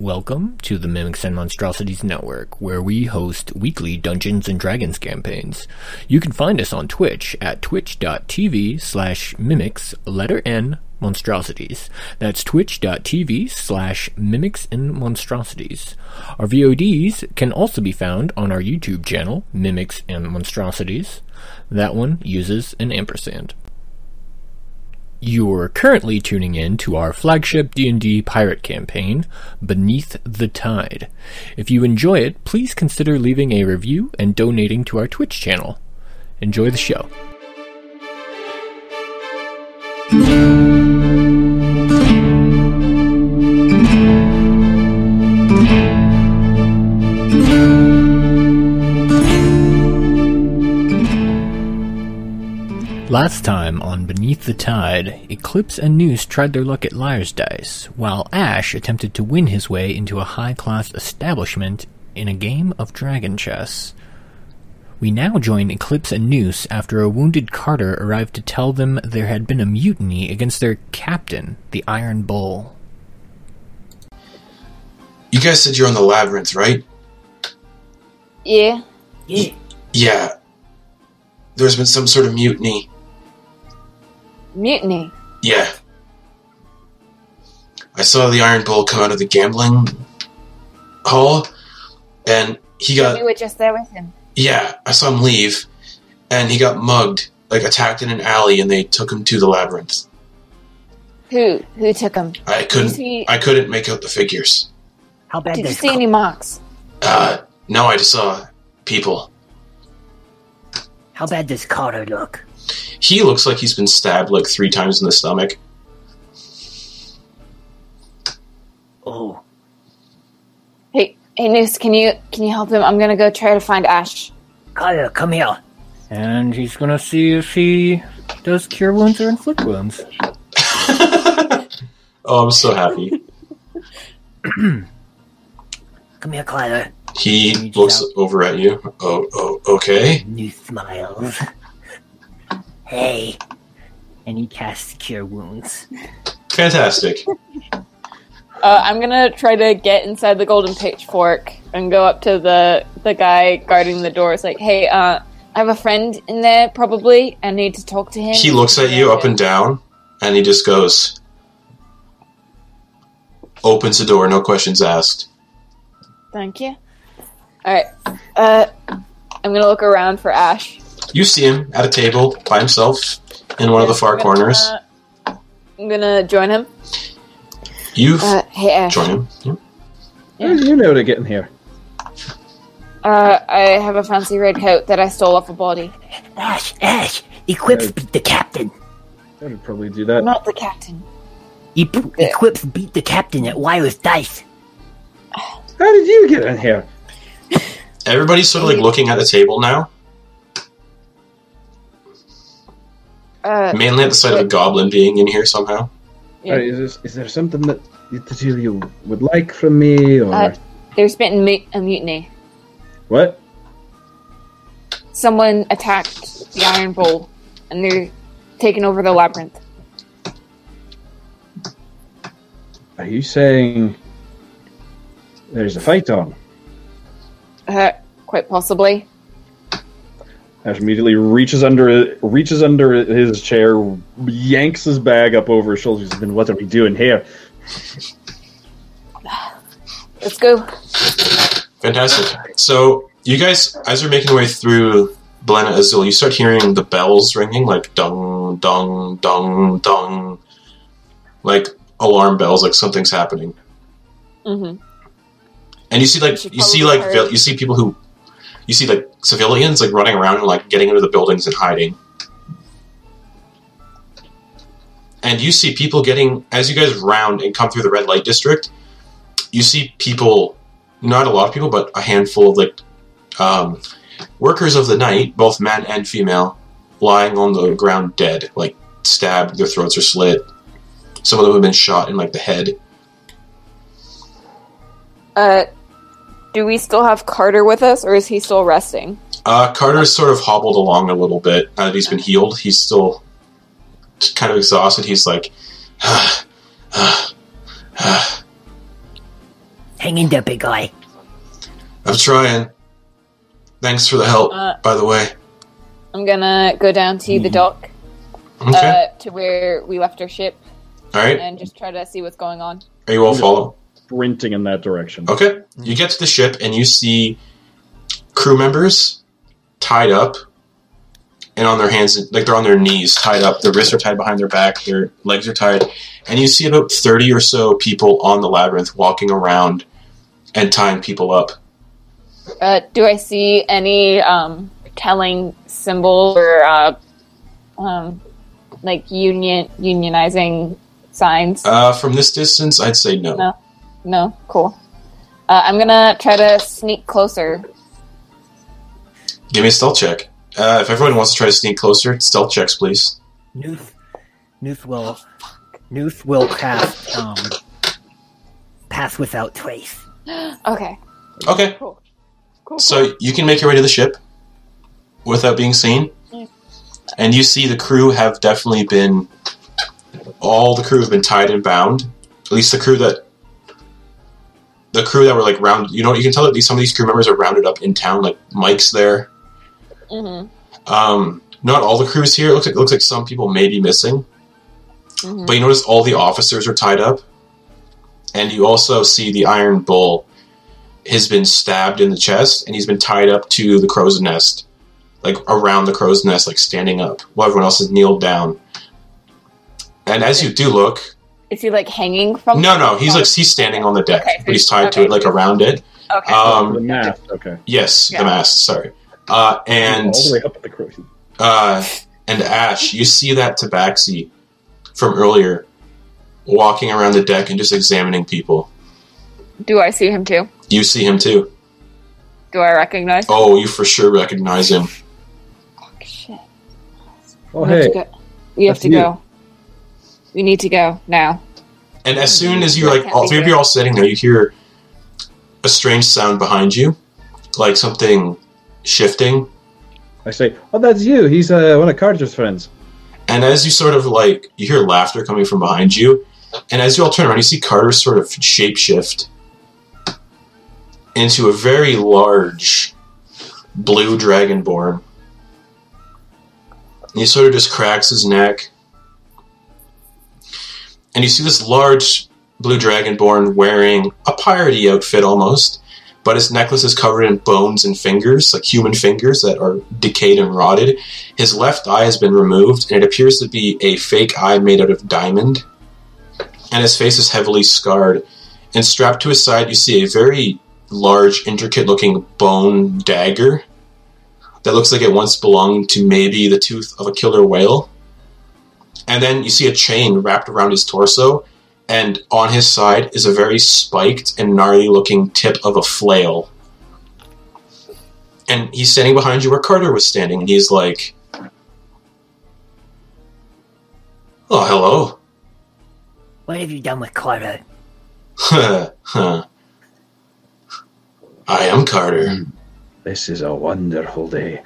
Welcome to the Mimics and Monstrosities Network, where we host weekly Dungeons and Dragons campaigns. You can find us on Twitch at twitch.tv slash mimics, letter N, monstrosities. That's twitch.tv slash mimics and monstrosities. Our VODs can also be found on our YouTube channel, Mimics and Monstrosities. That one uses an ampersand. You're currently tuning in to our flagship D&D pirate campaign, Beneath the Tide. If you enjoy it, please consider leaving a review and donating to our Twitch channel. Enjoy the show. Last time on Beneath the Tide, Eclipse and Noose tried their luck at Liar's Dice, while Ash attempted to win his way into a high class establishment in a game of dragon chess. We now join Eclipse and Noose after a wounded Carter arrived to tell them there had been a mutiny against their captain, the Iron Bull. You guys said you're on the labyrinth, right? Yeah. Yeah. There's been some sort of mutiny. Mutiny. Yeah. I saw the Iron Bull come out of the gambling hall, and he got you were just there with him. yeah. I saw him leave, and he got mugged, like attacked in an alley, and they took him to the labyrinth. Who? Who took him? I couldn't. see, I couldn't make out the figures. How bad did you does see any marks? Uh, no, I just saw people. how bad does Carter look? He looks like he's been stabbed like three times in the stomach. Oh, Hey, hey, Noose, can you can you help him? I'm gonna go try to find Ash. Carter, come here. And he's gonna see if he does cure wounds or inflict wounds. Oh, I'm so happy. Come here, Carter. He looks out. over at you. Oh, oh, okay. Noose smiles. Hey. And he casts Cure Wounds. Fantastic. Uh, I'm gonna try to get inside the golden pitchfork and go up to the the guy guarding the door. It's like, hey, uh, I have a friend in there, probably. I need to talk to him. He looks at you up and down, and he just goes, opens the door, no questions asked. Thank you. All right. Uh, I'm gonna look around for Ash. You see him at a table by himself in one of the far I'm gonna- corners. I'm gonna join him. You Uh, hey, Ash. join him. Yeah. Yeah. How do you know to get in here? Uh, I have a fancy red coat that I stole off a body. Ash, Ash! Eclipse Yeah. beat the captain. I would probably do that. Not the captain. E- Eclipse beat the captain at Liar's Dice. How did you get in here? Everybody's sort of like looking at the table now, Uh, mainly at the sight of a goblin being in here somehow. Yeah. Alright, is, this, is there something that you, that you- you would like from me, or Uh, there's been mu- a mutiny. what? Someone attacked the Iron Bull, and they're taking over the labyrinth. Are you saying there's a fight on? Uh, quite possibly. Ash immediately reaches under reaches under his chair, yanks his bag up over his shoulders. And then what are we doing here? Let's go. Fantastic. So you guys, as you're making your way through Belena Azul, you start hearing the bells ringing, like dung, dung, dung, dung, like alarm bells, like something's happening. hmm And you see, like, you see, like, hurry. vil- you see people who, you see, like, civilians, like, running around and, like, getting into the buildings and hiding. And you see people getting, as you guys round and come through the red light district, you see people, not a lot of people, but a handful of, like, um, workers of the night, both men and female, lying on the ground dead, like, stabbed, their throats are slit. Some of them have been shot in, like, the head. Uh, do we still have Carter with us, or is he still resting? Uh, Carter's sort of hobbled along a little bit now that he's been healed. He's still kind of exhausted. He's like, Hang in there, big guy. I'm trying. Thanks for the help, Uh, by the way. I'm gonna go down to the dock, Okay. uh, to where we left our ship, all right. and just try to see what's going on. Are you all follow? Sprinting in that direction. Okay. You get to the ship and you see crew members tied up and on their hands, like they're on their knees, tied up. Their wrists are tied behind their back, their legs are tied. And you see about 30 or so people on the labyrinth walking around and tying people up. Uh, do I see any um, telling symbols or uh, um, like union unionizing signs? Uh, from this distance, I'd say no. No. No, cool. Uh, I'm gonna try to sneak closer. Give me a stealth check. Uh, if everyone wants to try to sneak closer, stealth checks, please. Nooth, Nooth will, Nooth will cast um, pass without trace. Okay, Okay. cool. Cool. So you can make your way to the ship without being seen. Yeah. And you see the crew have definitely been all the crew have been tied and bound. At least the crew that the crew that were like round you know you can tell that these some of these crew members are rounded up in town, like Mike's there. hmm Um not all the crews here. It looks like it looks like some people may be missing. hmm But you notice all the officers are tied up. And you also see the Iron Bull has been stabbed in the chest and he's been tied up to the crow's nest. Like around the crow's nest, like standing up, while everyone else is kneeled down. And as you do look, Is he like hanging from? no, no, he's like he's standing on the deck, Okay, but he's tied to it like around it. Okay. the Um, mast. Okay. yes, Yeah. the mast. Sorry, uh, and all the way up at the crow. uh, and Ash, you see that Tabaxi from earlier walking around the deck and just examining people. Do I see him too? You see him too. Do I recognize? Oh, you for sure recognize him. Oh shit. Oh we have hey, to go. We have that's to you. go. We need to go now. And as soon as you I like, all be three of you are all sitting there, you hear a strange sound behind you, like something shifting. I say, oh that's you. He's uh, one of Carter's friends. And as you sort of like, you hear laughter coming from behind you. And as you all turn around, you see Carter sort of shapeshift into a very large blue dragonborn. And he sort of just cracks his neck. And you see this large blue dragonborn wearing a piratey outfit almost, but his necklace is covered in bones and fingers, like human fingers that are decayed and rotted. His left eye has been removed, and it appears to be a fake eye made out of diamond. And his face is heavily scarred. And strapped to his side, you see a very large, intricate looking bone dagger that looks like it once belonged to maybe the tooth of a killer whale. And then you see a chain wrapped around his torso, and on his side is a very spiked and gnarly looking tip of a flail. And he's standing behind you where Carter was standing, and he's like, Oh, hello. What have you done with Carter? Huh, huh. I am Carter. This is a wonderful day.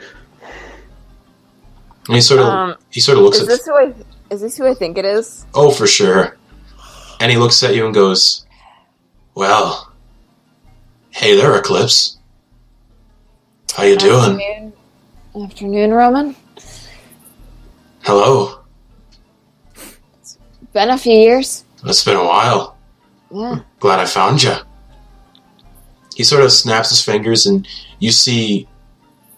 And he sort of Um, he sort of looks Is at this who I? Is this who I think it is? Oh, for sure. And he looks at you and goes, Well, hey there, Eclipse. How you doing? Afternoon, afternoon, Roman. Hello. Been a few years. It's been a while. Yeah. Glad I found you. He sort of snaps his fingers, and you see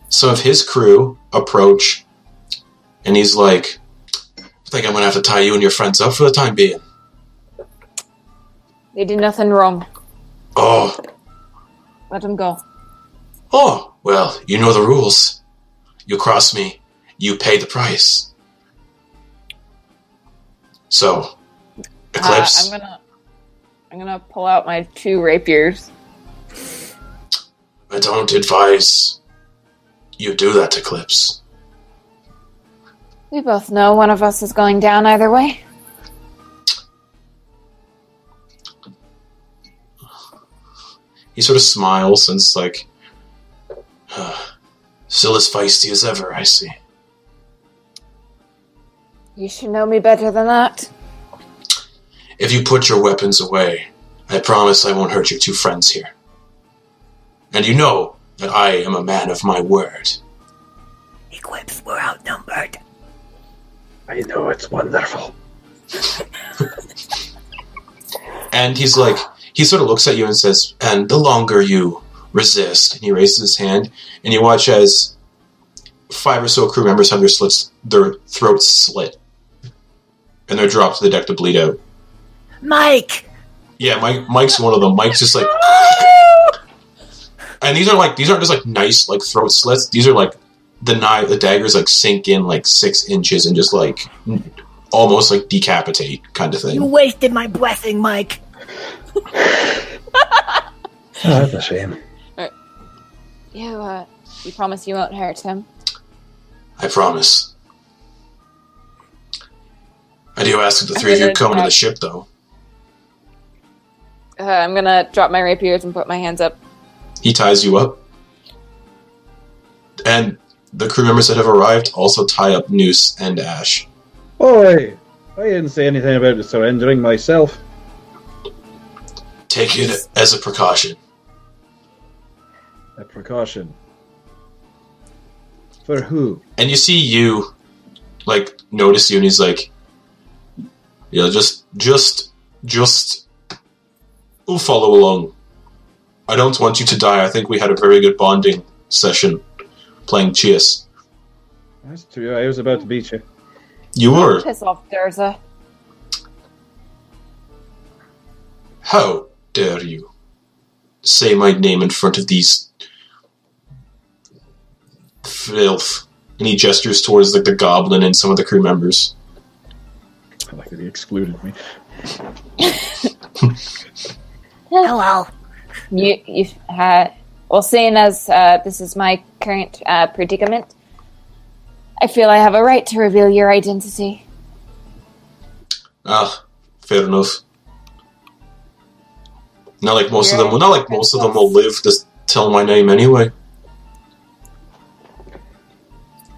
some of his crew approach, and he's like, I think I'm gonna have to tie you and your friends up for the time being. They did nothing wrong. Oh, Let them go. oh, well, you know the rules. You cross me, you pay the price. So, Eclipse, Uh, I'm gonna. I'm gonna pull out my two rapiers. I don't advise you do that, Eclipse. We both know one of us is going down either way. He sort of smiles and it's like, still as feisty as ever, I see. You should know me better than that. If you put your weapons away, I promise I won't hurt your two friends here. And you know that I am a man of my word. Eclipse, we're outnumbered. I know it's wonderful. And he's like, he sort of looks at you and says, and the longer you resist, and he raises his hand, and you watch as five or so crew members have their slits, their throats slit, and they're dropped to the deck to bleed out. Mike! Yeah, Mike. Mike's one of them. Mike's just like, and these are like these aren't just like nice like throat slits. These are like the knife, the daggers like sink in like six inches and just like almost like decapitate kind of thing. You wasted my blessing, Mike. Oh, that's a shame. You, uh, you promise you won't hurt him? I promise. I do ask that the three of you gonna come into the ship, though. Uh, I'm gonna drop my rapiers and put my hands up. He ties you up, and the crew members that have arrived also tie up Noose and Ash. Oi! I didn't say anything about surrendering myself. Take it as a precaution. A precaution. For who? and you see you like notice you and he's like yeah just just just we'll follow along i don't want you to die i think we had a very good bonding session playing chess That's true. I was about to beat you. you were Piss off, Durza. how dare you say my name in front of these filth and he gestures towards like the goblin and some of the crew members I like that he excluded me. Hello. You, you, uh, well, seeing as uh, this is my current uh, predicament, I feel I have a right to reveal your identity. Ah, fair enough. Not like most of them. Not like most of them will live to tell my name anyway.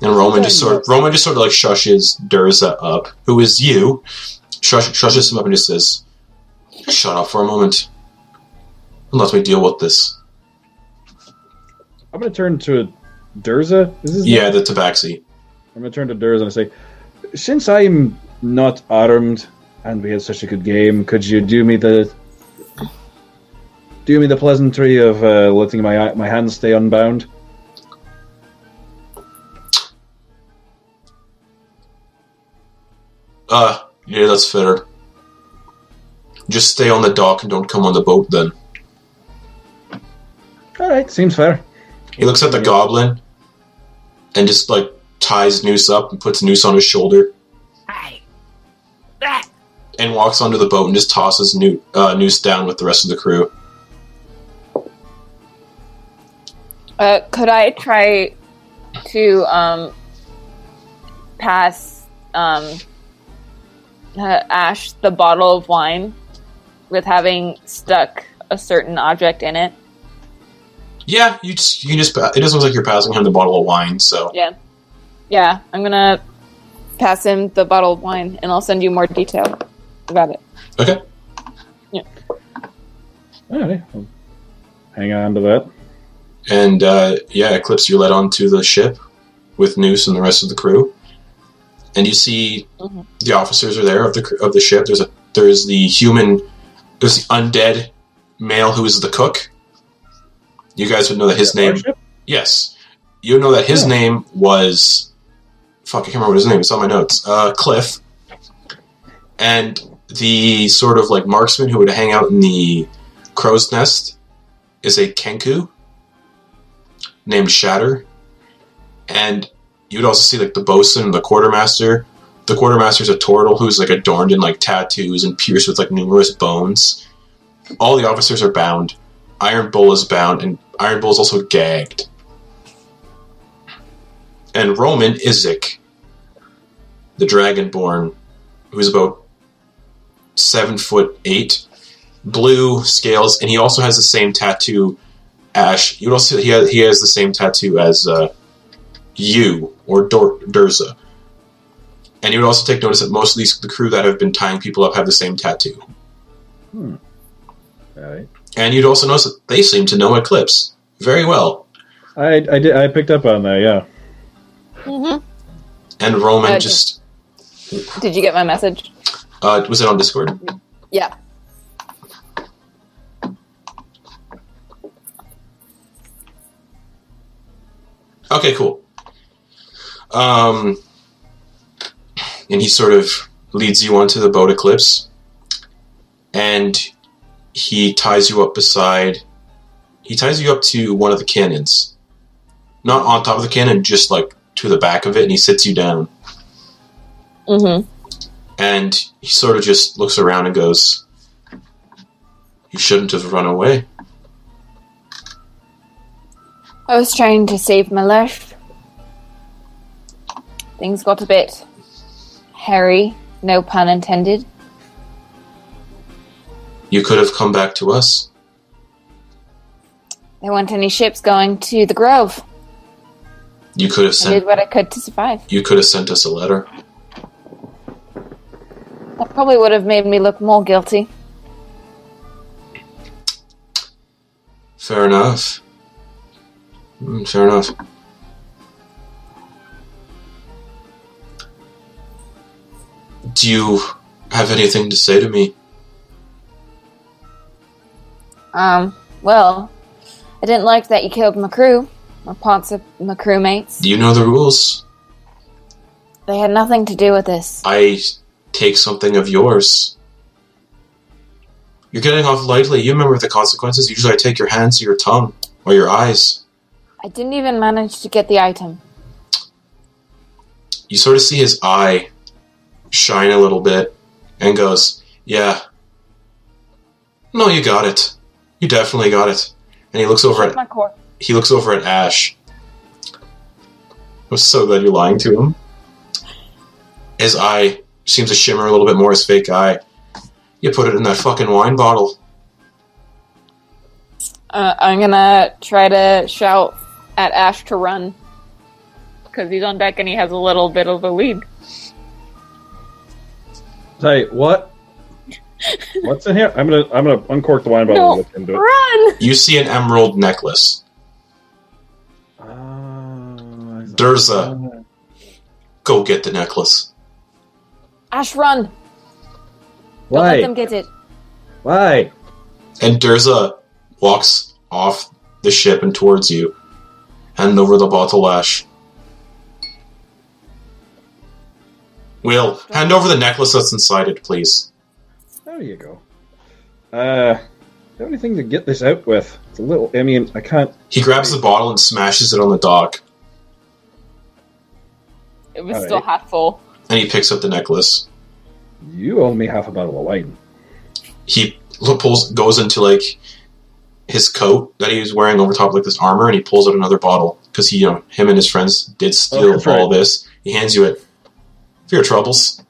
And Roman just sort Roman just sort of like shushes Durza up, who is you. Shush, shushes him up and just says, "Shut up for a moment, and let me deal with this." I'm going to turn to Durza. Is his Yeah, name? the Tabaxi. I'm going to turn to Durza and say, since I'm not armed and we had such a good game, could you do me the do me the pleasantry of uh, letting my my hands stay unbound? Uh, yeah, that's fair. Just stay on the dock and don't come on the boat then. All right, seems fair. He looks at the goblin and just like ties Noose up and puts Noose on his shoulder Hey. Ah. and walks onto the boat and just tosses Noo- uh, Noose down with the rest of the crew. Uh, could I try to um, pass um, uh, Ash the bottle of wine with having stuck a certain object in it? Yeah, you just you just it doesn't look like you're passing him the bottle of wine, so Yeah. Yeah, I'm gonna pass him the bottle of wine and I'll send you more detail about it. okay. Yeah. All right, I'll hang on to that. And uh, yeah, Eclipse, you're led onto the ship with Noose and the rest of the crew, and you see Mhm. the officers are there of the of the ship. There's a there's the human, there's the undead male who is the cook. You guys would know that his name. Yes, you know that his Yeah. name was. Fuck, I can't remember what his name. It's on my notes. Uh, Cliff. And the sort of like marksman who would hang out in the crow's nest is a Kenku named Shatter. And you'd also see like the bosun, the quartermaster. The quartermaster's a turtle who's like adorned in like tattoos and pierced with like numerous bones. All the officers are bound. Iron Bull is bound, and Iron Bull is also gagged. And Roman Izik, the Dragonborn, who's about seven foot eight, blue scales, and he also has the same tattoo. Ash, you also he has, he has the same tattoo as uh, you or Dor- Durza. And you would also take notice that most of these the crew that have been tying people up have the same tattoo. Hmm. All right. And you'd also notice that they seem to know Eclipse very well. I, I did I picked up on that. Yeah. hmm And Roman Uh, just Did you get my message? uh, was it on Discord? Yeah. Okay, cool. Um, and he sort of leads you onto the boat Eclipse, and he ties you up beside. He ties you up to one of the cannons, not on top of the cannon, just like to the back of it, and he sits you down. Mm-hmm. And he sort of just looks around and goes, "You shouldn't have run away." I was trying to save my life. Things got a bit hairy, no pun intended. You could have come back to us. There weren't any ships going to the Grove. You could have I sent. did what I could to survive. You could have sent us a letter. That probably would have made me look more guilty. Fair enough. Mm, fair enough. Do you have anything to say to me? Um, well, I didn't like that you killed my crew, my of my crewmates. Do you know the rules? They had nothing to do with this. I take something of yours. You're getting off lightly. You remember the consequences. Usually I take your hands or your tongue or your eyes. I didn't even manage to get the item. You sort of see his eye shine a little bit and goes, Yeah. No, you got it. You definitely got it. And he looks over at My core. he looks over at Ash. I'm so glad you're lying to him. His eye seems to shimmer a little bit more, his fake eye. You put it in that fucking wine bottle. Uh, I'm gonna try to shout at Ash to run. Because he's on deck and he has a little bit of a lead. Say what? What's in here? I'm gonna I'm gonna uncork the wine bottle No, and look into it. run! You see an emerald necklace. Uh, Durza, go get the necklace. Ash, run! Don't let them get it. Why? And Durza walks off the ship and towards you, handing over the bottle Ash. Will, hand over the necklace that's inside it, please. There you go. Uh, do you have anything to get this out with? It's a little. I mean, I can't. He grabs the bottle and smashes it on the dock, It was Alright. still half full. and he picks up the necklace. You owe me half a bottle of wine. He pulls, goes into like his coat that he was wearing over top of like this armor, and he pulls out another bottle because he, you know, him and his friends did steal Oh, all right. this. He hands you it for your troubles,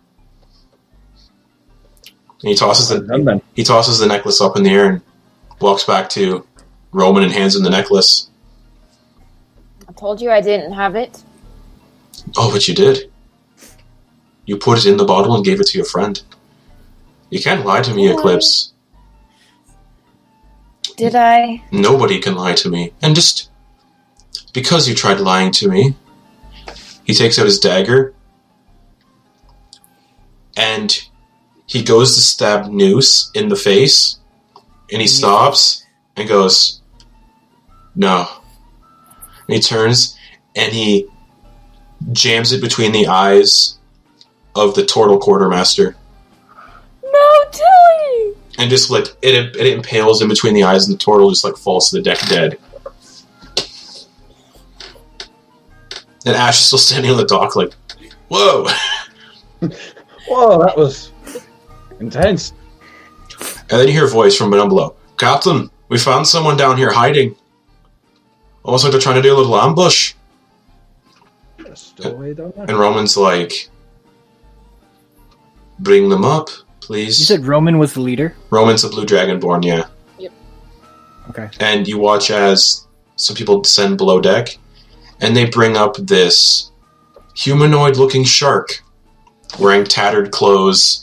and he tosses Done the then. he tosses the necklace up in the air and walks back to Roman and hands him the necklace. I told you I didn't have it. Oh, but you did. You put it in the bottle and gave it to your friend. You can't lie to me, Why? Eclipse. Did I? Nobody can lie to me. And just because you tried lying to me, he takes out his dagger and he goes to stab Noose in the face and he stops and goes, No. And he turns and he jams it between the eyes of the turtle quartermaster No, Tilly! and just like it, it impales in between the eyes and the turtle just like falls to the deck dead. And Ash is still standing on the dock like, whoa! Whoa, that was intense. And then you hear a voice from down below. Captain, we found someone down here hiding. Almost like they're trying to do a little ambush. Stowaway down there. And Roman's like, bring them up, please. You said Roman was the leader? Roman's a blue dragonborn, yeah. Okay. and you watch as some people descend below deck, and they bring up this humanoid looking shark wearing tattered clothes,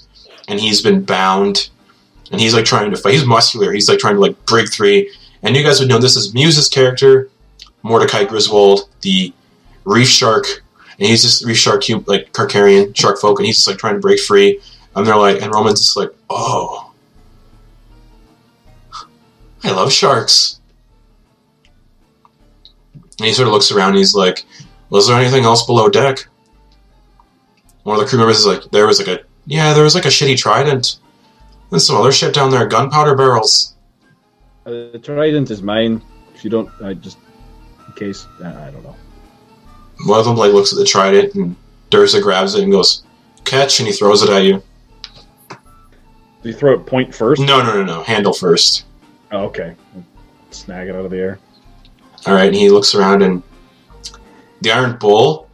and he's been bound and he's like trying to fight. He's muscular. He's like trying to like break free. And you guys would know this is Muse's character, Mordecai Griswold, the reef shark, and he's just reef shark, cube like Carcarian shark folk, and he's just like trying to break free. And they're like, and Roman's just like, oh, I love sharks. And he sort of looks around. and He's like, was there anything else below deck? One of the crew members is like, there was like a yeah, there was like a shitty trident. And some other shit down there, gunpowder barrels. Uh, the trident is mine. If you don't, I just in case uh, I don't know. One of them like looks at the trident and Durza grabs it and goes, catch, and he throws it at you. Do you throw it point first? No, no, no, no. Handle first. Oh, okay. Snag it out of the air. All right, and he looks around and the iron bull.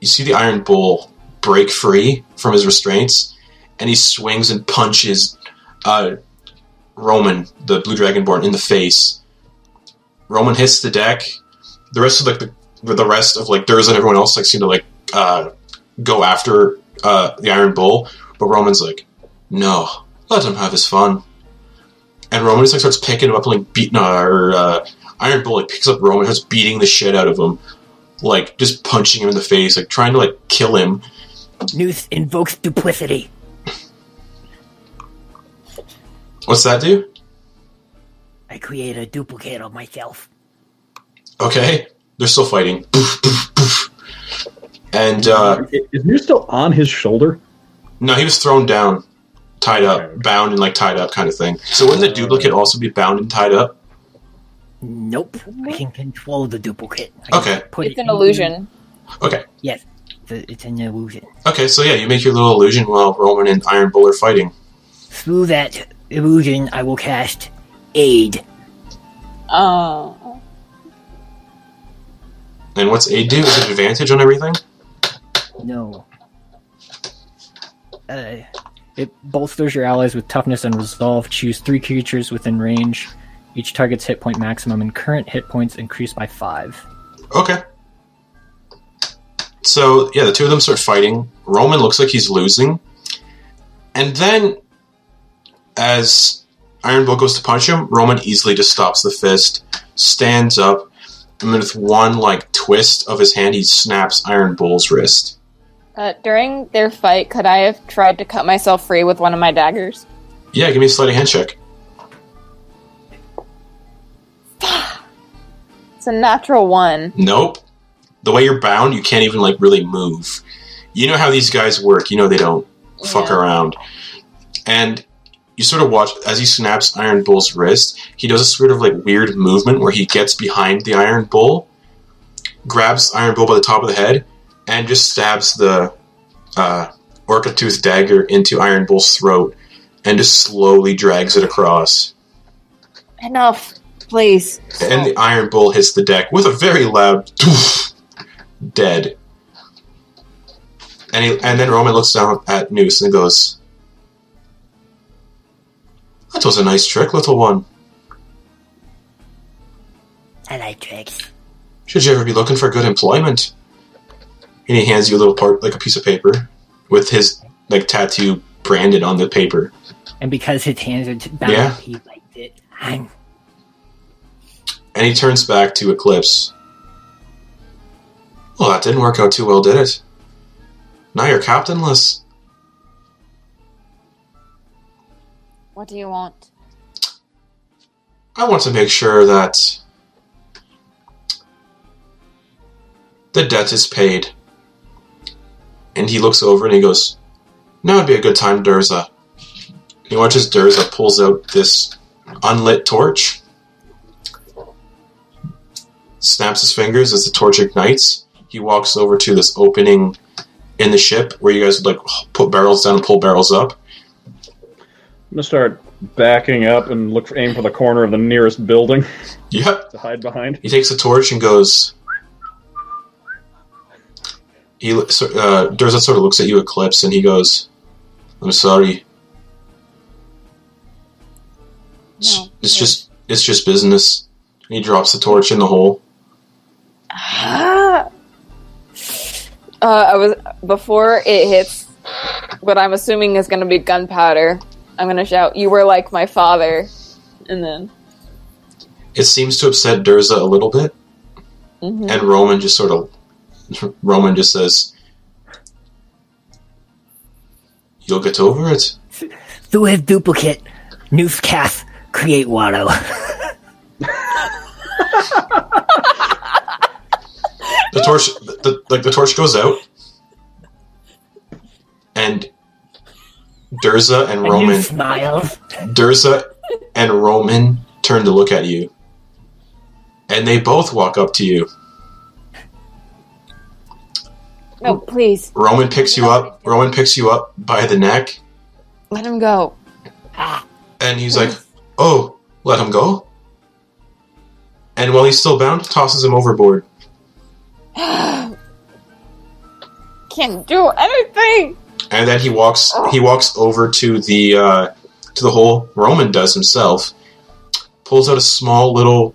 You see the iron bull break free from his restraints, and he swings and punches uh, Roman, the blue dragonborn, in the face. Roman hits the deck. The rest of like the the rest of like Durza and everyone else like seem to like uh, go after uh, the Iron Bull, but Roman's like, no, let him have his fun. And Roman just like starts picking him up and like beating or uh, Iron Bull like picks up Roman, starts beating the shit out of him, like just punching him in the face, like trying to like kill him. Noose invokes duplicity. What's that do? I create a duplicate of myself. Okay, they're still fighting. Poof, poof, poof. And uh, Is Mew still on his shoulder? no, he was thrown down, tied up, Okay. bound and like tied up, kind of thing. So wouldn't the duplicate also be bound and tied up? Nope. I can control the duplicate. I Okay. Put It's it an in- illusion. Okay, Yes. It's, a, it's an illusion. okay. So yeah, you make your little illusion while Roman and Iron Bull are fighting. Through that illusion, I will cast aid. Oh. And what's aid do? Is it advantage on everything? No. Uh, it bolsters your allies with toughness and resolve. Choose three creatures within range. Each target's hit point maximum and current hit points increase by five. Okay. So yeah, the two of them start fighting. Roman looks like he's losing, and then as Iron Bull goes to punch him, Roman easily just stops the fist, stands up, and with one like twist of his hand, he snaps Iron Bull's wrist. Uh, during their fight, could I have tried to cut myself free with one of my daggers? Yeah, give me a sleight of hand check. It's a natural one. Nope. The way you're bound, you can't even like really move. You know how these guys work. You know they don't fuck Yeah. around. And you sort of watch as he snaps Iron Bull's wrist. He does a sort of like weird movement where he gets behind the Iron Bull, grabs Iron Bull by the top of the head, and just stabs the uh, Orca Tooth dagger into Iron Bull's throat, and just slowly drags it across. Enough, please. And the Iron Bull hits the deck with a very loud "Doof," dead. And, he, and then Roman looks down at Noose and goes, That was a nice trick, little one. I like tricks. Should you ever be looking for good employment? And he hands you a little part, like a piece of paper, with his like tattoo branded on the paper. And because his hands are bound, Yeah. he likes it. I'm And he turns back to Eclipse. Well, that didn't work out too well, did it? Now you're captainless. What do you want? I want to make sure that the debt is paid. And he looks over and he goes, Now would be a good time, Durza. He watches Durza pulls out this unlit torch, snaps his fingers as the torch ignites. He walks over to this opening in the ship where you guys would like put barrels down and pull barrels up. I'm gonna start backing up and look for aim for the corner of the nearest building Yep. to hide behind. He takes the torch and goes. He so, uh, Durza sort of looks at you, Eclipse, and he goes, "I'm sorry. It's, No, it's no. just it's just business." And he drops the torch in the hole. Ah. Uh, I was before it hits what I'm assuming is going to be gunpowder. I'm gonna shout, "You were like my father," and then It seems to upset Durza a little bit, mhm. and Roman just sort of Roman just says, "You'll get over it." Through his duplicate, Noose casts, create water. The torch, the, the, like the torch goes out, and Durza and And Roman, smiles. Durza and Roman turn to look at you, and they both walk up to you. no, please Roman picks you up. Roman picks you up by the neck, let him go. and he's like, "Oh, let him go." And while he's still bound, tosses him overboard. Can't do anything. and then he walks he walks over to the uh, to the hole Roman does himself, pulls out a small little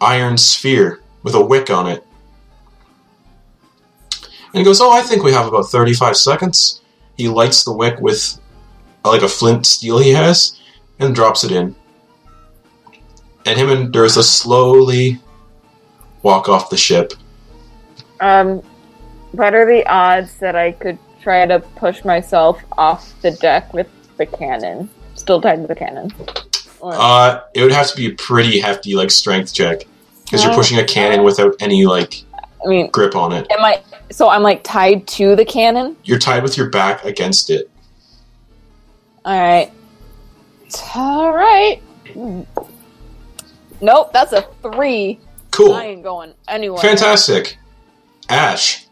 iron sphere with a wick on it, and he goes, "Oh, I think we have about thirty five seconds." He lights the wick with uh, like a flint steel he has, and drops it in. And him and Durza slowly walk off the ship. Um, what are the odds that I could try to push myself off the deck with the cannon still tied to the cannon? Or, Uh, it would have to be a pretty hefty like strength check because you're Oh. pushing a cannon without any like I mean, grip on it. am I? So I'm like tied to the cannon. You're tied with your back against it. All right. All right. Nope, that's a three. Cool, I ain't going anywhere. fantastic. Ash,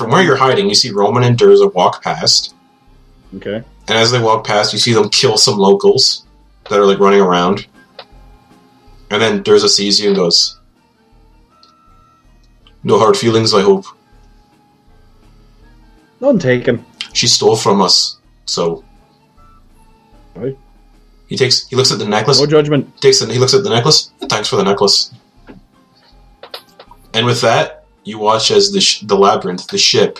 from where you're hiding, you see Roman and Durza walk past, Okay. and as they walk past, you see them kill some locals that are like running around. And then Durza sees you and goes, "No hard feelings, I hope." None taken. She stole from us, so Right. he takes. He looks at the necklace. No judgment. takes it. He looks at the necklace. Thanks for the necklace. And with that, you watch as the sh- the labyrinth, the ship,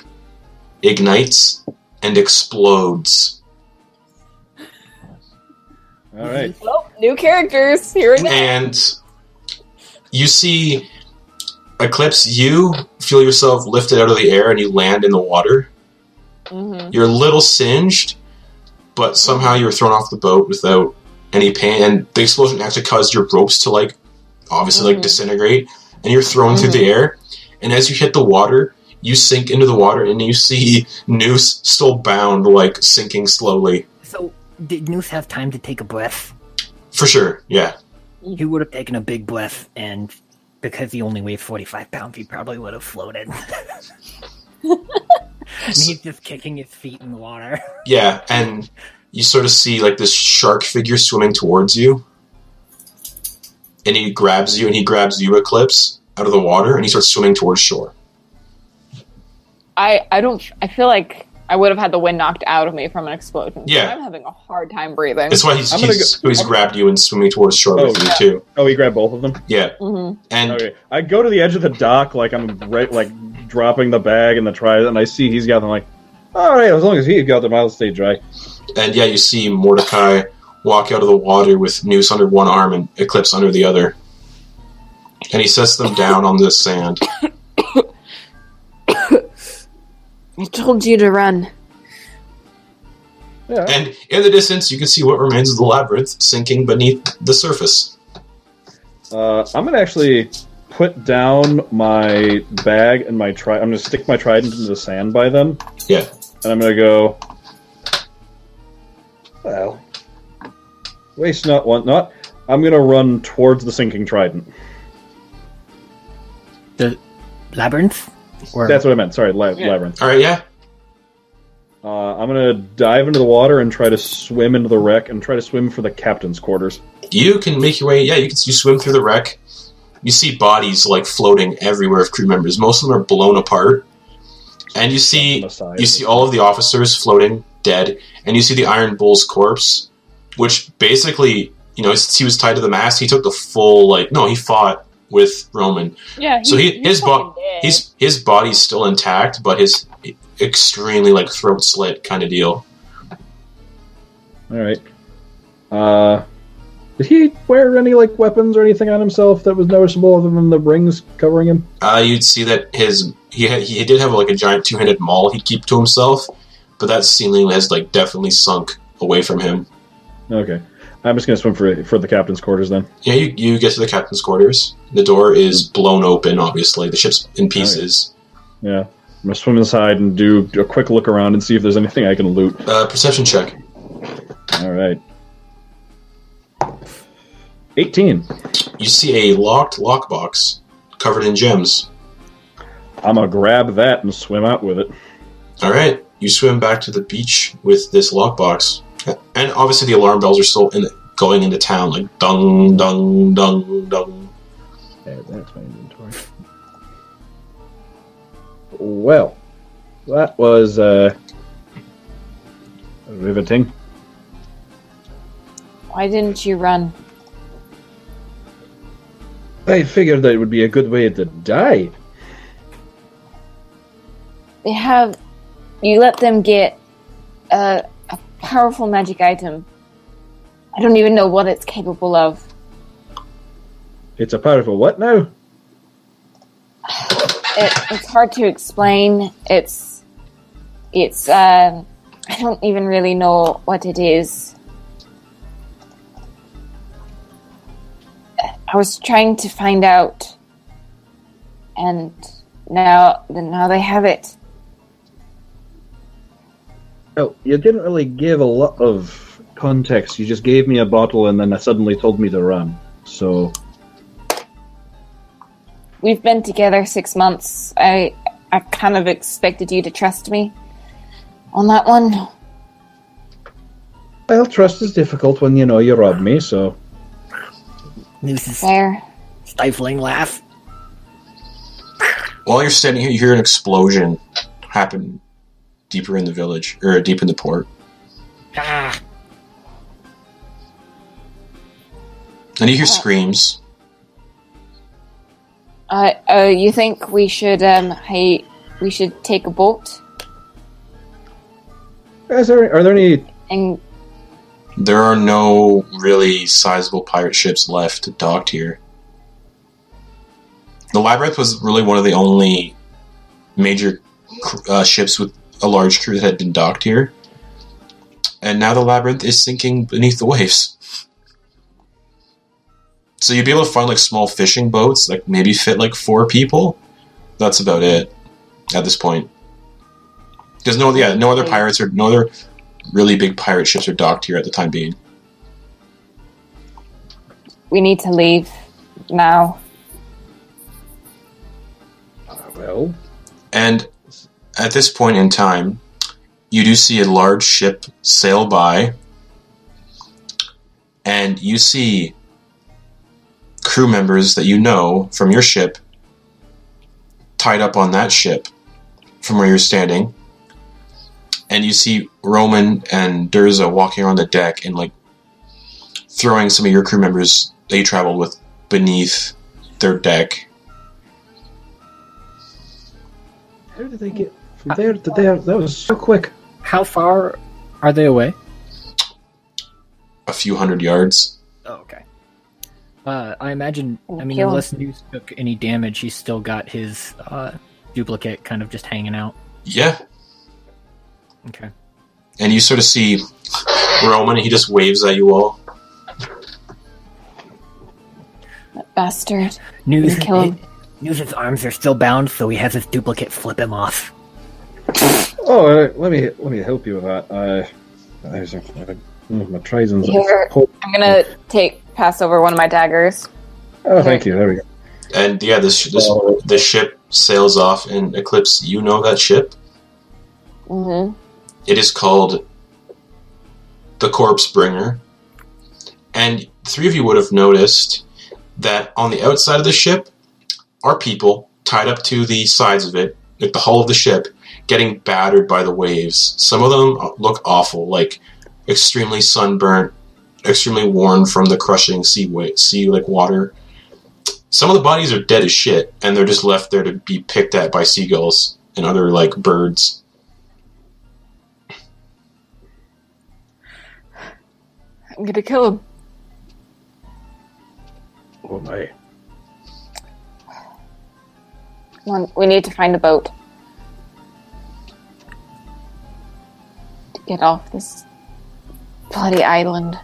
ignites and explodes. All right. Nope, new characters. Here we go. And you see Eclipse. You feel yourself lifted out of the air, and you land in the water. hmm You're a little singed, but somehow you were thrown off the boat without any pain. And the explosion actually caused your ropes to like, obviously, like Mhm. disintegrate. And you're thrown through the air. And as you hit the water, you sink into the water, and you see Noose still bound, like sinking slowly. So, did Noose have time to take a breath? For sure, yeah. He would have taken a big breath, and because he only weighed 45 pounds, he probably would have floated. and he's just kicking his feet in the water. Yeah, and you sort of see like this shark figure swimming towards you. And he grabs you, and he grabs you, Eclipse, out of the water, and he starts swimming towards shore. I I don't. I feel like I would have had the wind knocked out of me from an explosion. Yeah. I'm having a hard time breathing. That's why he's, I'm gonna he's, he's grabbed you and swimming towards shore Oh, with you yeah. too. Oh, he grabbed both of them. Yeah, hmm and Okay. I go to the edge of the dock, like I'm right, like dropping the bag and the trident, and I see he's got them. Like, all right, as long as he's got them, I'll stay dry. and yeah, you see Mordecai walk out of the water with Noose under one arm and Eclipse under the other, and he sets them down on this sand. I told you to run. Yeah. And in the distance, you can see what remains of the labyrinth sinking beneath the surface. Uh, I'm gonna actually put down my bag and my tri. I'm gonna stick my trident into the sand by them, Yeah, and I'm gonna go. Well, waste not, want not. I'm gonna run towards the sinking trident. The labyrinth? Or That's what I meant. Sorry, la- Yeah. labyrinth. all right, yeah. Uh, I'm gonna dive into the water and try to swim into the wreck and try to swim for the captain's quarters. You can make your way. Yeah, you can. You swim through the wreck. You see bodies like floating everywhere of crew members. Most of them are blown apart, and you see On the side. you see all of the officers floating dead, and you see the Iron Bull's corpse, which basically, you know, he was tied to the mast. He took the full like no, he fought with Roman, Yeah. so he he's his fucking bo- his his body's still intact, but his extremely like throat slit kind of deal. All right. Uh, did he wear any like weapons or anything on himself that was noticeable other than the rings covering him? Uh, you'd see that his he had, he did have like a giant two handed maul he'd keep to himself, but that ceiling has like definitely sunk away from him. Okay. I'm just gonna swim for for the captain's quarters then. Yeah, you, you get to the captain's quarters. The door is blown open. Obviously, the ship's in pieces. Yeah. I'm gonna swim inside and do, do a quick look around and see if there's anything I can loot. Uh, perception check. All right. 18. You see a locked lockbox covered in gems. I'm gonna grab that and swim out with it. All right, you swim back to the beach with this lockbox, and obviously the alarm bells are still in going into town, like dung dung dung dung. Add that to my inventory. Well, that was uh, riveting. Why didn't you run? I figured that it would be a good way to die. They have. You let them get a, a powerful magic item. I don't even know what it's capable of. It's a powerful what now? It, it's hard to explain. It's. It's. Um, I don't even really know what it is. I was trying to find out, and now, now they have it. Oh, you didn't really give a lot of context. You just gave me a bottle and then suddenly told me to run. So, We've been together six months. I, I kind of expected you to trust me on that one. well, trust is difficult when you know you robbed me, so. Noose's Fair. stifling laugh. While you're standing here, you hear an explosion happen deeper in the village or deep in the port, Ah, and you hear screams. Uh, uh, you think we should, um, hey, we should take a boat Is there, are there any. and There are no really sizable pirate ships left docked here. The Labyrinth was really one of the only major uh, ships with a large crew that had been docked here. And now the Labyrinth is sinking beneath the waves. So you'd be able to find like small fishing boats, like maybe fit like four people. That's about it at this point. There's no yeah, no other pirates or no other really big pirate ships are docked here at the time being. we need to leave now. Uh, well, And at this point in time, you do see a large ship sail by, and you see crew members that you know from your ship tied up on that ship from where you're standing. And you see Roman and Durza walking around the deck and like throwing some of your crew members that you traveled with beneath their deck. how did they get from there to there? That was so quick. How far are they away? A few hundred yards. Oh, okay. Uh, I imagine. I mean, unless Noose took any damage, he's still got his uh, duplicate kind of just hanging out. Yeah, Okay. and you sort of see Roman. He just waves at you all. That Bastard. Noose. Kill him. Noose's arms are still bound, so he has his duplicate flip him off. Oh, uh, let me let me help you with that. Uh, there's a, uh, my tridents. Here. I'm gonna take pass over one of my daggers. Oh, thank you. There we go. And yeah, this this Oh. this ship sails off in Eclipse. You know that ship? hmm It is called the Corpse Bringer. And three of you would have noticed that on the outside of the ship are people tied up to the sides of it, like the hull of the ship, getting battered by the waves. Some of them look awful, like extremely sunburnt, extremely worn from the crushing sea wa- sea like water. Some of the bodies are dead as shit, and they're just left there to be picked at by seagulls and other like birds. I'm gonna kill him. Oh my. On, we need to find a boat. To get off this bloody island.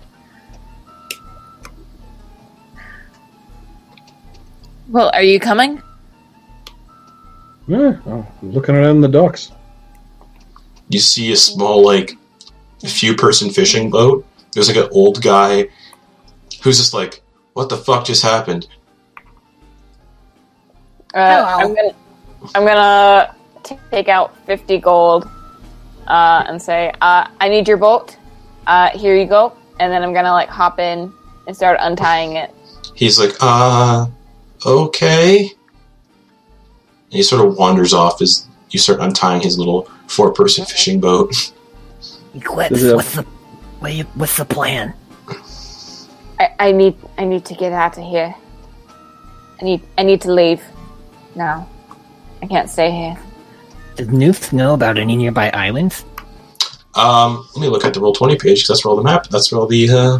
Well, are you coming? Yeah, well, looking around the docks. You see a small, like, few person fishing boat. There's like an old guy who's just like, what the fuck just happened? Uh, Hello. I'm gonna, I'm gonna t- take out fifty gold, uh, and say, uh, "I need your boat. Uh, here you go." And then I'm gonna like hop in and start untying it. He's like, uh, okay. And he sort of wanders off as you start untying his little four person fishing boat. Eclipse, Is it a- what's the what you, what's the plan? I, I need, I need to get out of here. I need, I need to leave now. I can't stay here. Does Noose know about any nearby islands? Um, let me look at the roll twenty page because that's where all the map. That's where all the uh,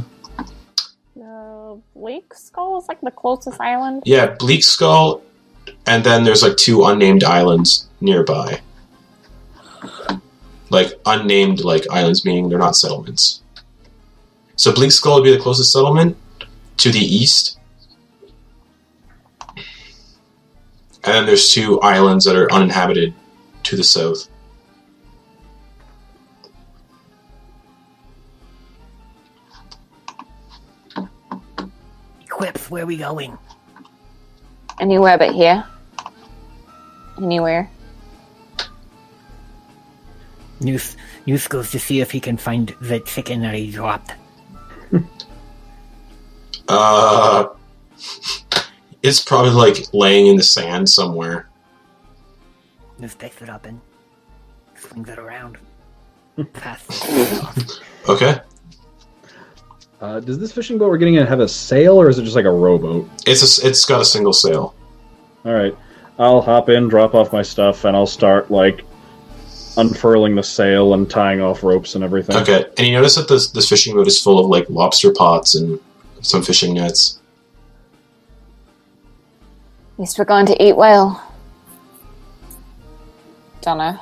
The Bleak Skull is like the closest island. yeah, Bleak Skull, and then there's like two unnamed islands nearby. Like unnamed like islands, meaning they're not settlements. So Bleak Skull would be the closest settlement to the east, and then there's two islands that are uninhabited to the south. Eclipse, where are we going? Anywhere but here. Anywhere. Noose, Noose goes to see if he can find the chicken that he dropped. Uh, it's probably like laying in the sand somewhere. Noose picks it up and swings it around. Passes it off. Okay, Uh, does this fishing boat we're getting in have a sail, or is it just like a rowboat? it's a, it's got a single sail. All right, I'll hop in, drop off my stuff, and I'll start like unfurling the sail and tying off ropes and everything. Okay, and you notice that this this fishing boat is full of like lobster pots and some fishing nets. At least we're going to eat well. Dunno.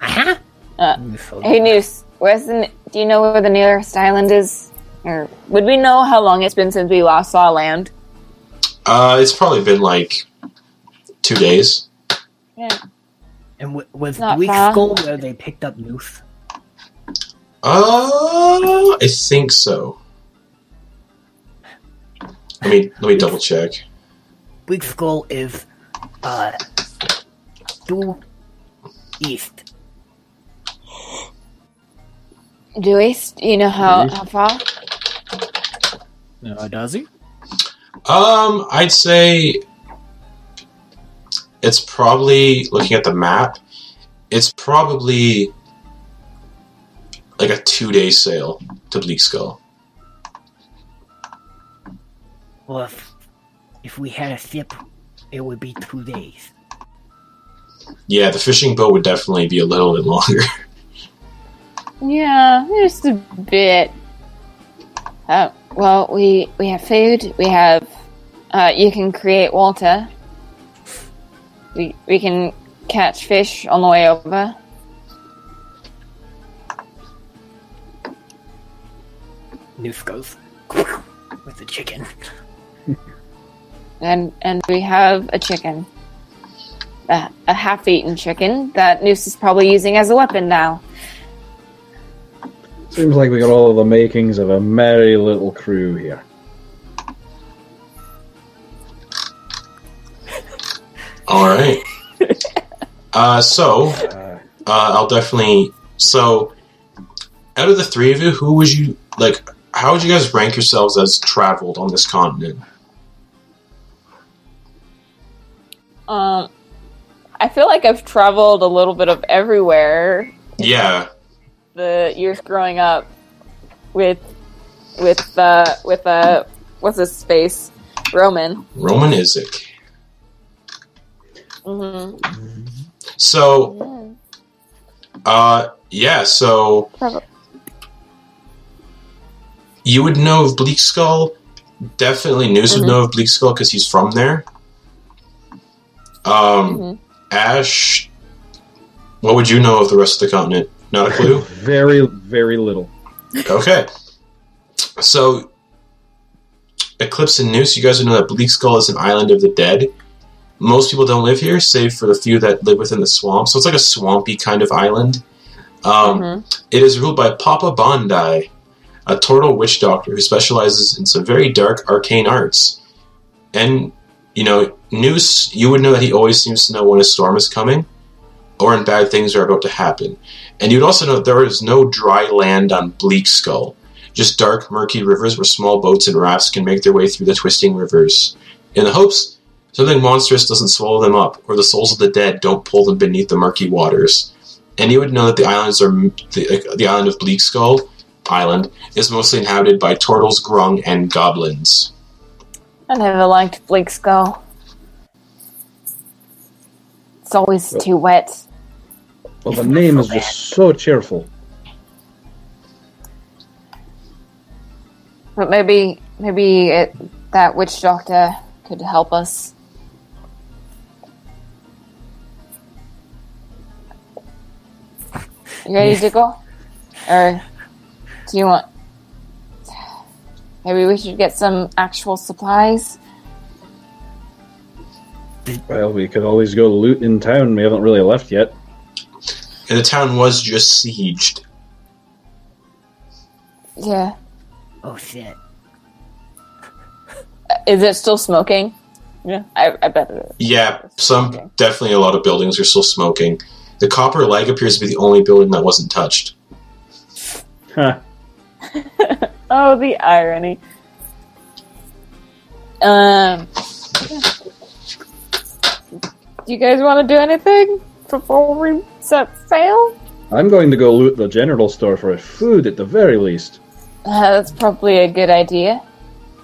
Aha! Uh, Noose holds Hey. Noose, where's the, n- do you know where the nearest island is? Or would we know how long it's been since we last saw land? Uh, it's probably been like two days. Yeah. And w- was Not Bleak far. Skull where they picked up Noose? Uh, I think so. Let me let me double check. Bleak Skull is uh due east. Due east? You know how, Due east? how far? Uh, does he? Um, I'd say it's probably looking at the map. It's probably like a two day sail to Bleak Skull. Well, if, if we had a ship, it would be two days. Yeah, the fishing boat would definitely be a little bit longer. Yeah, just a bit. Uh, well, we we have food. We have. Uh, you can create water. We we can catch fish on the way over. Noose goes with the chicken. and and we have a chicken, a, a half-eaten chicken that Noose is probably using as a weapon now. Seems like we got all of the makings of a merry little crew here. All right. Uh, so Uh, uh, I'll definitely. So, out of the three of you, who would you like? How would you guys rank yourselves as traveled on this continent? Um, I feel like I've traveled a little bit of everywhere Yeah, the years growing up with with uh with uh what's his space Roman. Roman Isaac. Mm-hmm. So, uh, yeah. So, you would know of Bleak Skull. Definitely Noose would know of Bleak Skull because he's from there. Um, Mhm. Ash, what would you know of the rest of the continent? Not a clue. Very, very little. Okay. So, Eclipse and Noose, you guys know that Bleak Skull is an island of the dead. Most people don't live here, save for the few that live within the swamp. So it's like a swampy kind of island. Um, Mhm. It is ruled by Papa Bondi, a turtle witch doctor who specializes in some very dark arcane arts. And, you know, Noose, you would know that he always seems to know when a storm is coming or when bad things are about to happen. And you'd also know that there is no dry land on Bleak Skull, just dark, murky rivers where small boats and rafts can make their way through the twisting rivers, in the hopes something monstrous doesn't swallow them up, or the souls of the dead don't pull them beneath the murky waters. And you would know that the islands are the, the island of Bleak Skull Island is mostly inhabited by turtles, grung, and goblins. I never liked Bleak Skull. It's always too wet. Well, the name is just so cheerful. But maybe, maybe it, that witch doctor could help us. You ready to go? Or do you want? Maybe we should get some actual supplies. Well, we could always go loot in town. We haven't really left yet. And the town was just sieged. Yeah. Oh shit. Is it still smoking? Yeah, I, I bet it is. Yeah, some Okay. definitely a lot of buildings are still smoking. The copper leg appears to be the only building that wasn't touched. Huh. Oh, the irony. Um, do you guys want to do anything before we set sail? I'm going to go loot the general store for food at the very least. Uh, that's probably a good idea.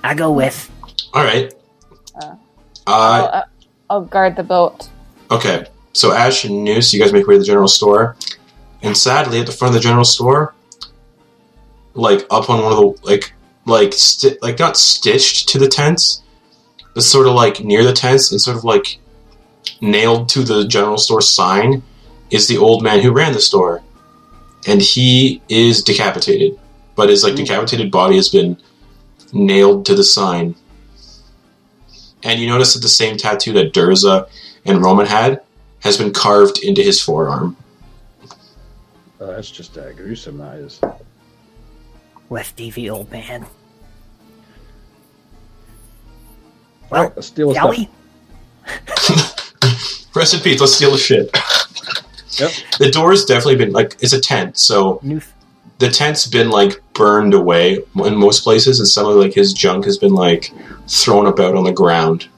I go with. All right. Uh. Uh, I'll, uh, I'll guard the boat. okay. So Ash and Noose, you guys make way to the general store, and sadly, at the front of the general store, like up on one of the like like sti- like not stitched to the tents, but sort of like near the tents and sort of like nailed to the general store sign, is the old man who ran the store, and he is decapitated, but his like decapitated body has been nailed to the sign. And you notice that the same tattoo that Durza and Roman had has been carved into his forearm. Uh, that's just uh, gruesome, that is. With Stevie, old man. Well, let's steal his Shall we? Rest in peace. Let's steal the shit. Yep. The door's definitely been like it's a tent, so New the tent's been like burned away in most places, and some of like his junk has been like thrown about on the ground.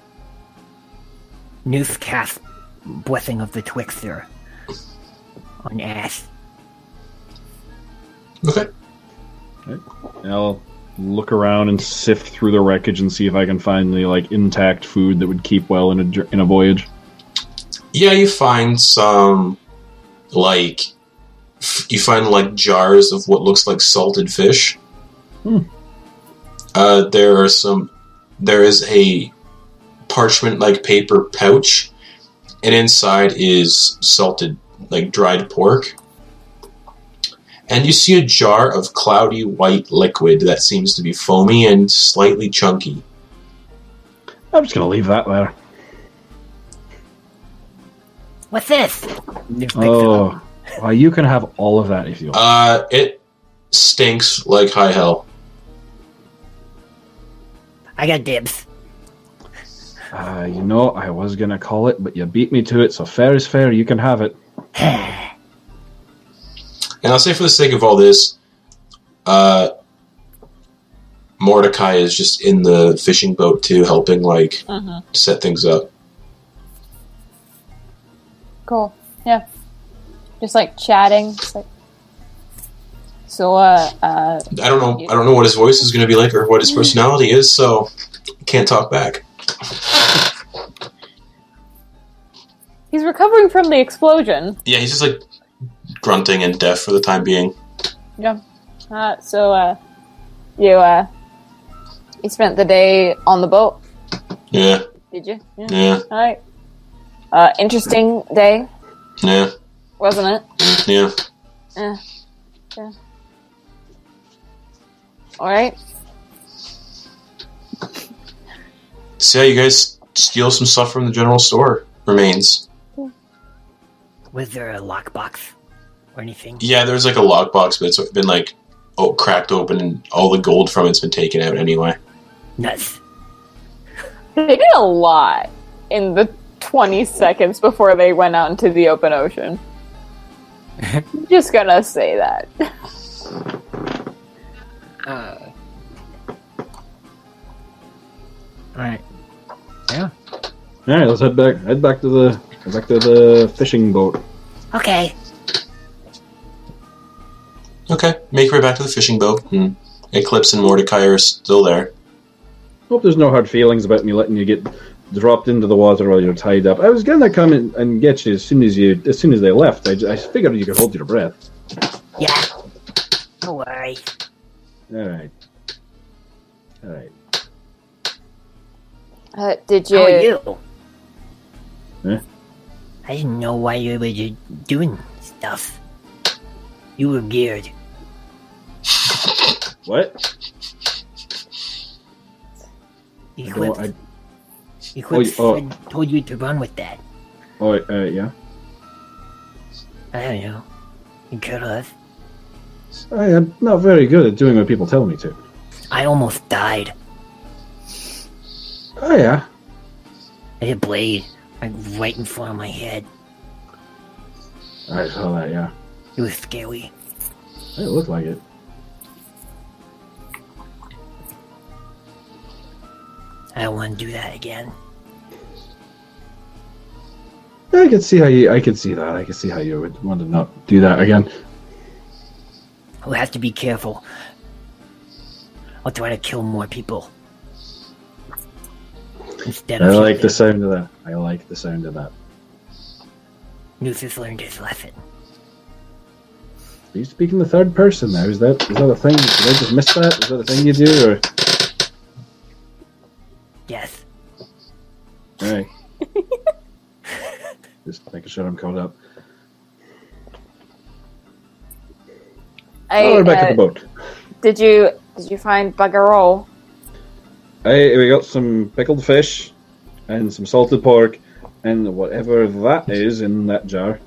Noose cast Blessing of the Trickster on Ash. Okay. I'll look around and sift through the wreckage and see if I can find the like intact food that would keep well in a jour- in a voyage. Yeah, you find some like f- you find like jars of what looks like salted fish. Hmm. Uh, there are some. There is a parchment like paper pouch, and inside is salted like dried pork. And you see a jar of cloudy white liquid that seems to be foamy and slightly chunky. I'm just gonna leave that there. What's this? Noose picks it up. Oh, well, you can have all of that if you want. Uh, it stinks like high hell. I got dibs. Uh, you know, I was gonna call it, but you beat me to it, so fair is fair. You can have it. And I'll say for the sake of all this, uh, Mordecai is just in the fishing boat too, helping like Mhm. set things up. Cool. Yeah. Just like chatting. Just like... So, uh, uh, I don't know. I don't know what his voice is going to be like or what his personality is, so can't talk back. he's recovering from the explosion. Yeah, he's just like grunting and deaf for the time being. Yeah. Uh, so, uh, You uh, you spent the day on the boat, Yeah, did you? Yeah. yeah, All right. Uh, interesting day, yeah, wasn't it? yeah. Yeah. Yeah. All right. So yeah, you guys steal some stuff from the general store. Remains. Was there a lockbox or anything? Yeah, there's like a lockbox, but it's been like oh cracked open, and all the gold from it's been taken out anyway. Nuts. They did a lot in the 20 seconds before they went out into the open ocean. Just gonna say that. Uh, all right. Yeah. All right, let's head back. Head back to the head back to the fishing boat. Okay. Okay, make your way back to the fishing boat. And Eclipse and Mordecai are still there. Hope there's no hard feelings about me letting you get dropped into the water while you're tied up. I was gonna come in and get you as soon as you as soon as they left. I, j- I figured you could hold your breath. Yeah. Don't worry. All right. All right. Uh, did you? How are you? Huh? I didn't know why you were doing stuff. You were geared. What? Eclipse, Oh, Eclipse oh, said- told you to run with that. oh, uh, yeah. I don't know. You could have. I am not very good at doing what people tell me to. I almost died. Oh yeah. I hit blade like right in front of my head. I saw that. Yeah. It was scary. It looked like it. I don't want to do that again. I could see how you. I could see that. I could see how you would want to not do that again. We'll have to be careful. I'll try to kill more people. Instead I like the sound of that. I like the sound of that. Nuthis learned his lesson. Are you speaking the third person now? Is that is that a thing? Did I just miss that? Is that a thing you do? Or Yes. Alright. just making sure I'm caught up. I, oh, we're back uh, at the boat. Did you? Did you find bugger roll? Hey, we got some pickled fish and some salted pork and whatever that is in that jar.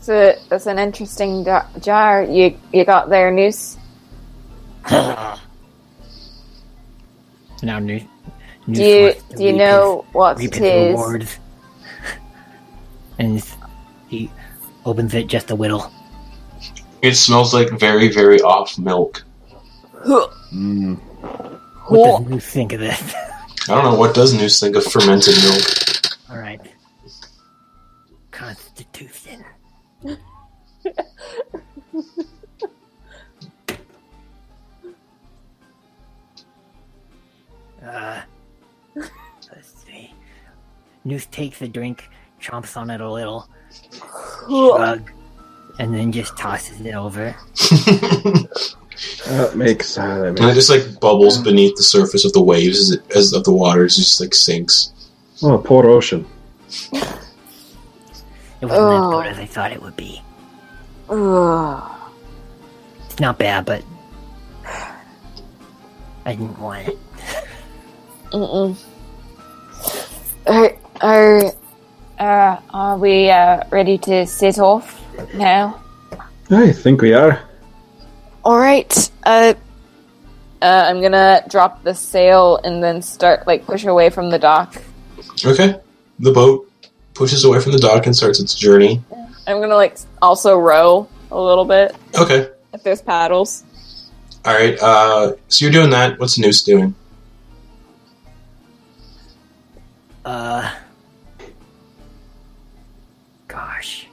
So a, it's an interesting da- jar you you got there, Noose. Now new. Do you do you know what reap it his rewards? And he opens it just a little. It smells like very, very off milk. Mm. What does you think of this? I don't know what does Noose think of fermented milk. All right. Constitution. uh, let's see. Noose takes a drink, chomps on it a little, shrug, and then just tosses it over. That makes uh, that And it just like bubbles beneath the surface of the waves as, it, as of the water. It just like sinks. Oh, poor ocean. It wasn't Oh. as good as I thought it would be. Ugh. It's not bad, but I didn't want it. Mm-mm. Are, are, uh, are we uh, ready to set off now? I think we are. All right. Uh, uh, I'm gonna drop the sail and then start like push away from the dock. Okay. The boat pushes away from the dock and starts its journey. I'm gonna like also row a little bit Okay. if there's paddles. All right. Uh, so you're doing that. What's Noose doing? Uh. Gosh.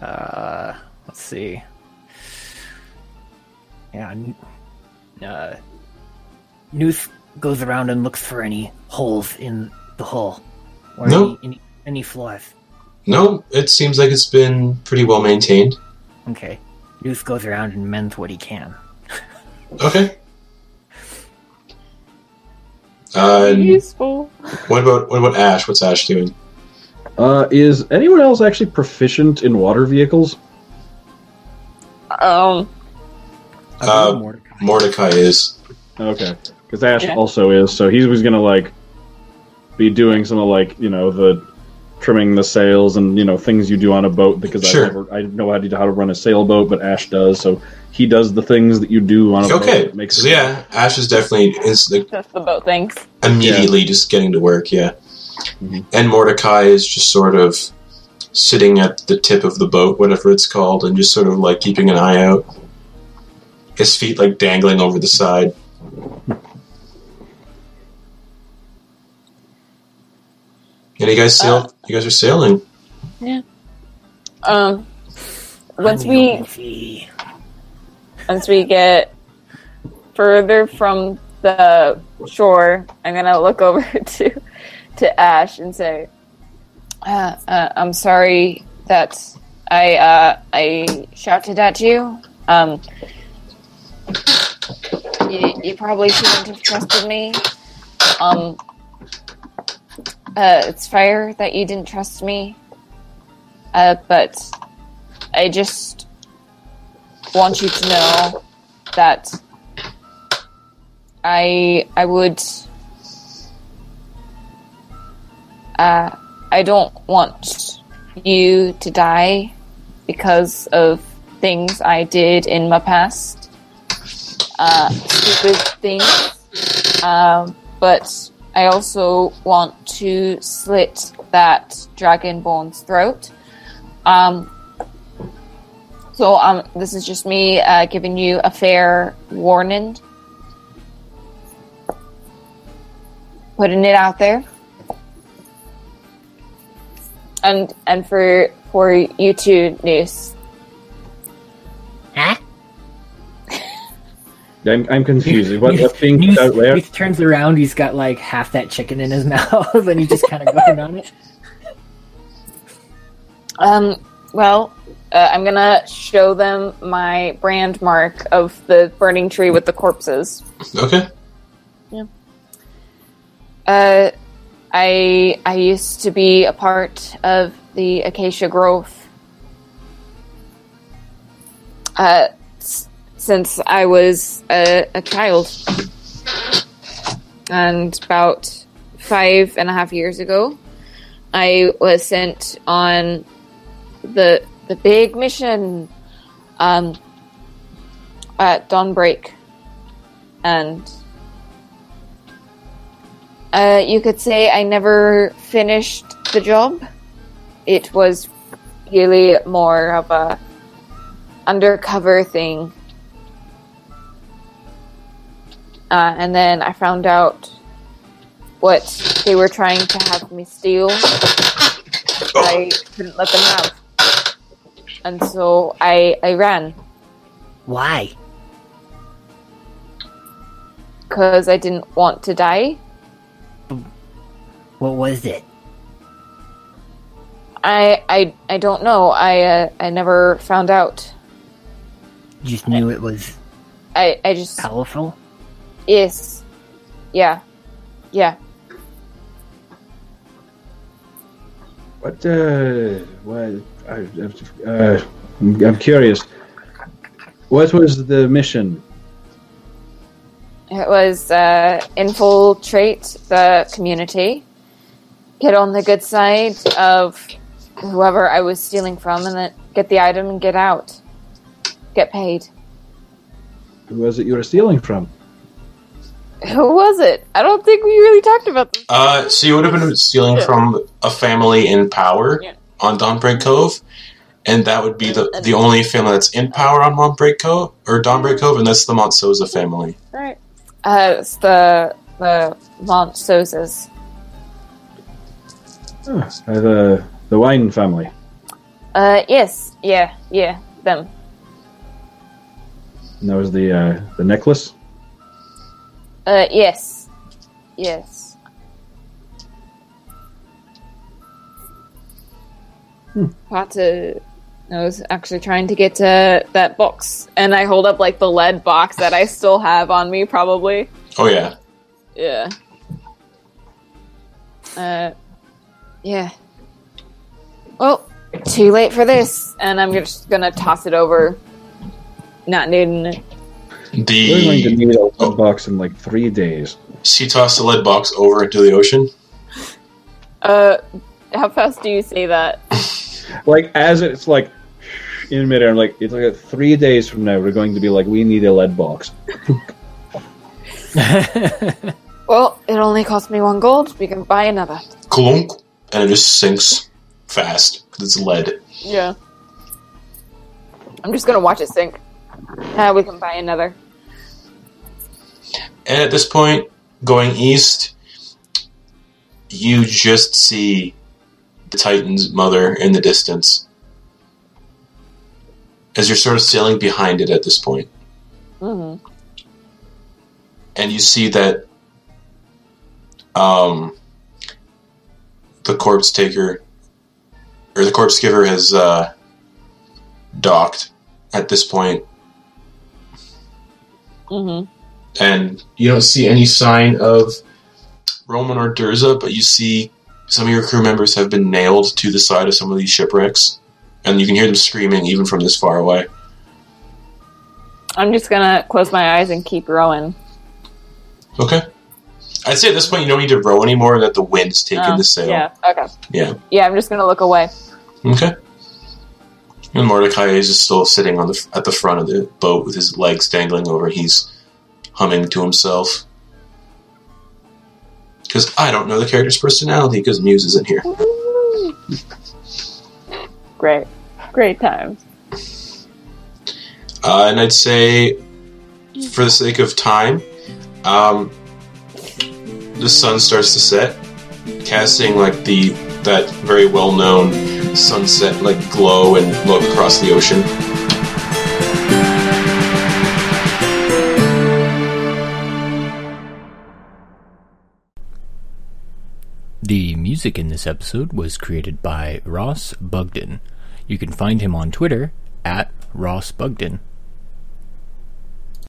Uh, let's see. Yeah. n- Uh, Noose goes around and looks for any holes in the hull. Or No. any, any, any flaws. No, it seems like it's been pretty well maintained. Okay. Noose goes around and mends what he can. Okay. Uh, Useful. what about what about Ash? What's Ash doing? Uh, is anyone else actually proficient in water vehicles? Um, Uh, Mordecai. Mordecai is. Okay, because Ash Yeah. also is, so he was gonna like be doing some of like you know the trimming the sails and you know things you do on a boat because Sure. I never I know how to how to run a sailboat, but Ash does, so he does the things that you do on a boat. Okay. Makes So yeah, Ash is definitely is like, just the boat things. immediately just getting to work. Yeah. Mhm. And Mordecai is just sort of sitting at the tip of the boat, whatever it's called, and just sort of like keeping an eye out. His feet like dangling over the side. And you guys sail. Uh, you guys are sailing. Yeah. Um, once we once we get further from the shore, I'm gonna look over to to Ash and say, uh, uh, "I'm sorry that I uh, I shouted at you. Um, you, you probably shouldn't have trusted me. Um, uh, it's fair that you didn't trust me, uh, but I just." want you to know that I I would uh, I don't want you to die because of things I did in my past. Uh, stupid things. Um, but I also want to slit that dragonborn's throat. Um, so um, this is just me uh, giving you a fair warning, putting it out there, and and for for you two, Noose. Huh? I'm, I'm confused. What, Noose- what's being Noose- out where? Noose turns around. He's got like half that chicken in his mouth, and he just kind of going on it. Um, well, uh, I'm gonna show them my brand mark of the burning tree with the corpses. Okay. Yeah. Uh, I I used to be a part of the Acacia Grove. Uh, since I was a, a child, and about five and a half years ago, I was sent on the the big mission um, at dawnbreak, and uh, you could say I never finished the job. It was really more of a undercover thing. Uh, and then I found out what they were trying to have me steal. I couldn't let them have. And so I, I ran Why? because I didn't want to die. What was it? I, I, I don't know. I, uh, I never found out. You just knew it was I, I just powerful? Yes. Yeah. Yeah. What? Uh, what? I, uh, I'm, I'm curious. What was the mission? It was uh, infiltrate the community, get on the good side of whoever I was stealing from, and then get the item and get out. Get paid. Who was it you were stealing from? Who was it? I don't think we really talked about this. Uh, so you would have been stealing from a family in power Yeah. on Dawnbreak Cove, and that would be the the only family that's in power on Dawnbreak Cove or Dawnbreak Cove, and that's the Montsosa family. Right. Uh, it's the the Mont Sosas. Oh, uh, the the Wayne family. Uh, yes. Yeah. Yeah. Them. And that was the uh, the necklace. Uh, yes. Yes. Hmm. Had to I was actually trying to get to that box, and I hold up like the lead box that I still have on me, probably. Oh yeah. Yeah. Uh, yeah. Well, too late for this, and I'm just gonna toss it over, not needing it. We're going to The need a lead box in like three days. She tossed the lead box over into the ocean. Uh, how fast do you say that? Like as it's like in midair, I'm like it's like three days from now, we're going to be like, we need a lead box. Well, it only cost me one gold. We can buy another. Clunk, and it just sinks fast 'cause it's lead. Yeah. I'm just gonna watch it sink. Uh, we can buy another. And at this point, going east, you just see the Titan's mother in the distance. As you're sort of sailing behind it at this point. Mm-hmm. And you see that um, the corpse taker, or the corpse giver, has uh, docked at this point. Mm-hmm. and you don't see any sign of Roman or Durza, but you see some of your crew members have been nailed to the side of some of these shipwrecks, and you can hear them screaming even from this far away. I'm just gonna close my eyes and keep rowing. Okay. I'd say at this point you don't need to row anymore, that the wind's taking Oh, the sail. Yeah. Okay. Yeah. Yeah, I'm just gonna look away. Okay. And Mordecai is just still sitting on the at the front of the boat with his legs dangling over. He's humming to himself. Because I don't know the character's personality because Muse isn't here. Great. Great times. Uh, and I'd say, for the sake of time, um, the sun starts to set, casting like the that very well known sunset like glow and look across the ocean. The music in this episode was created by Ross Bugden. You can find him on Twitter at Ross Bugden.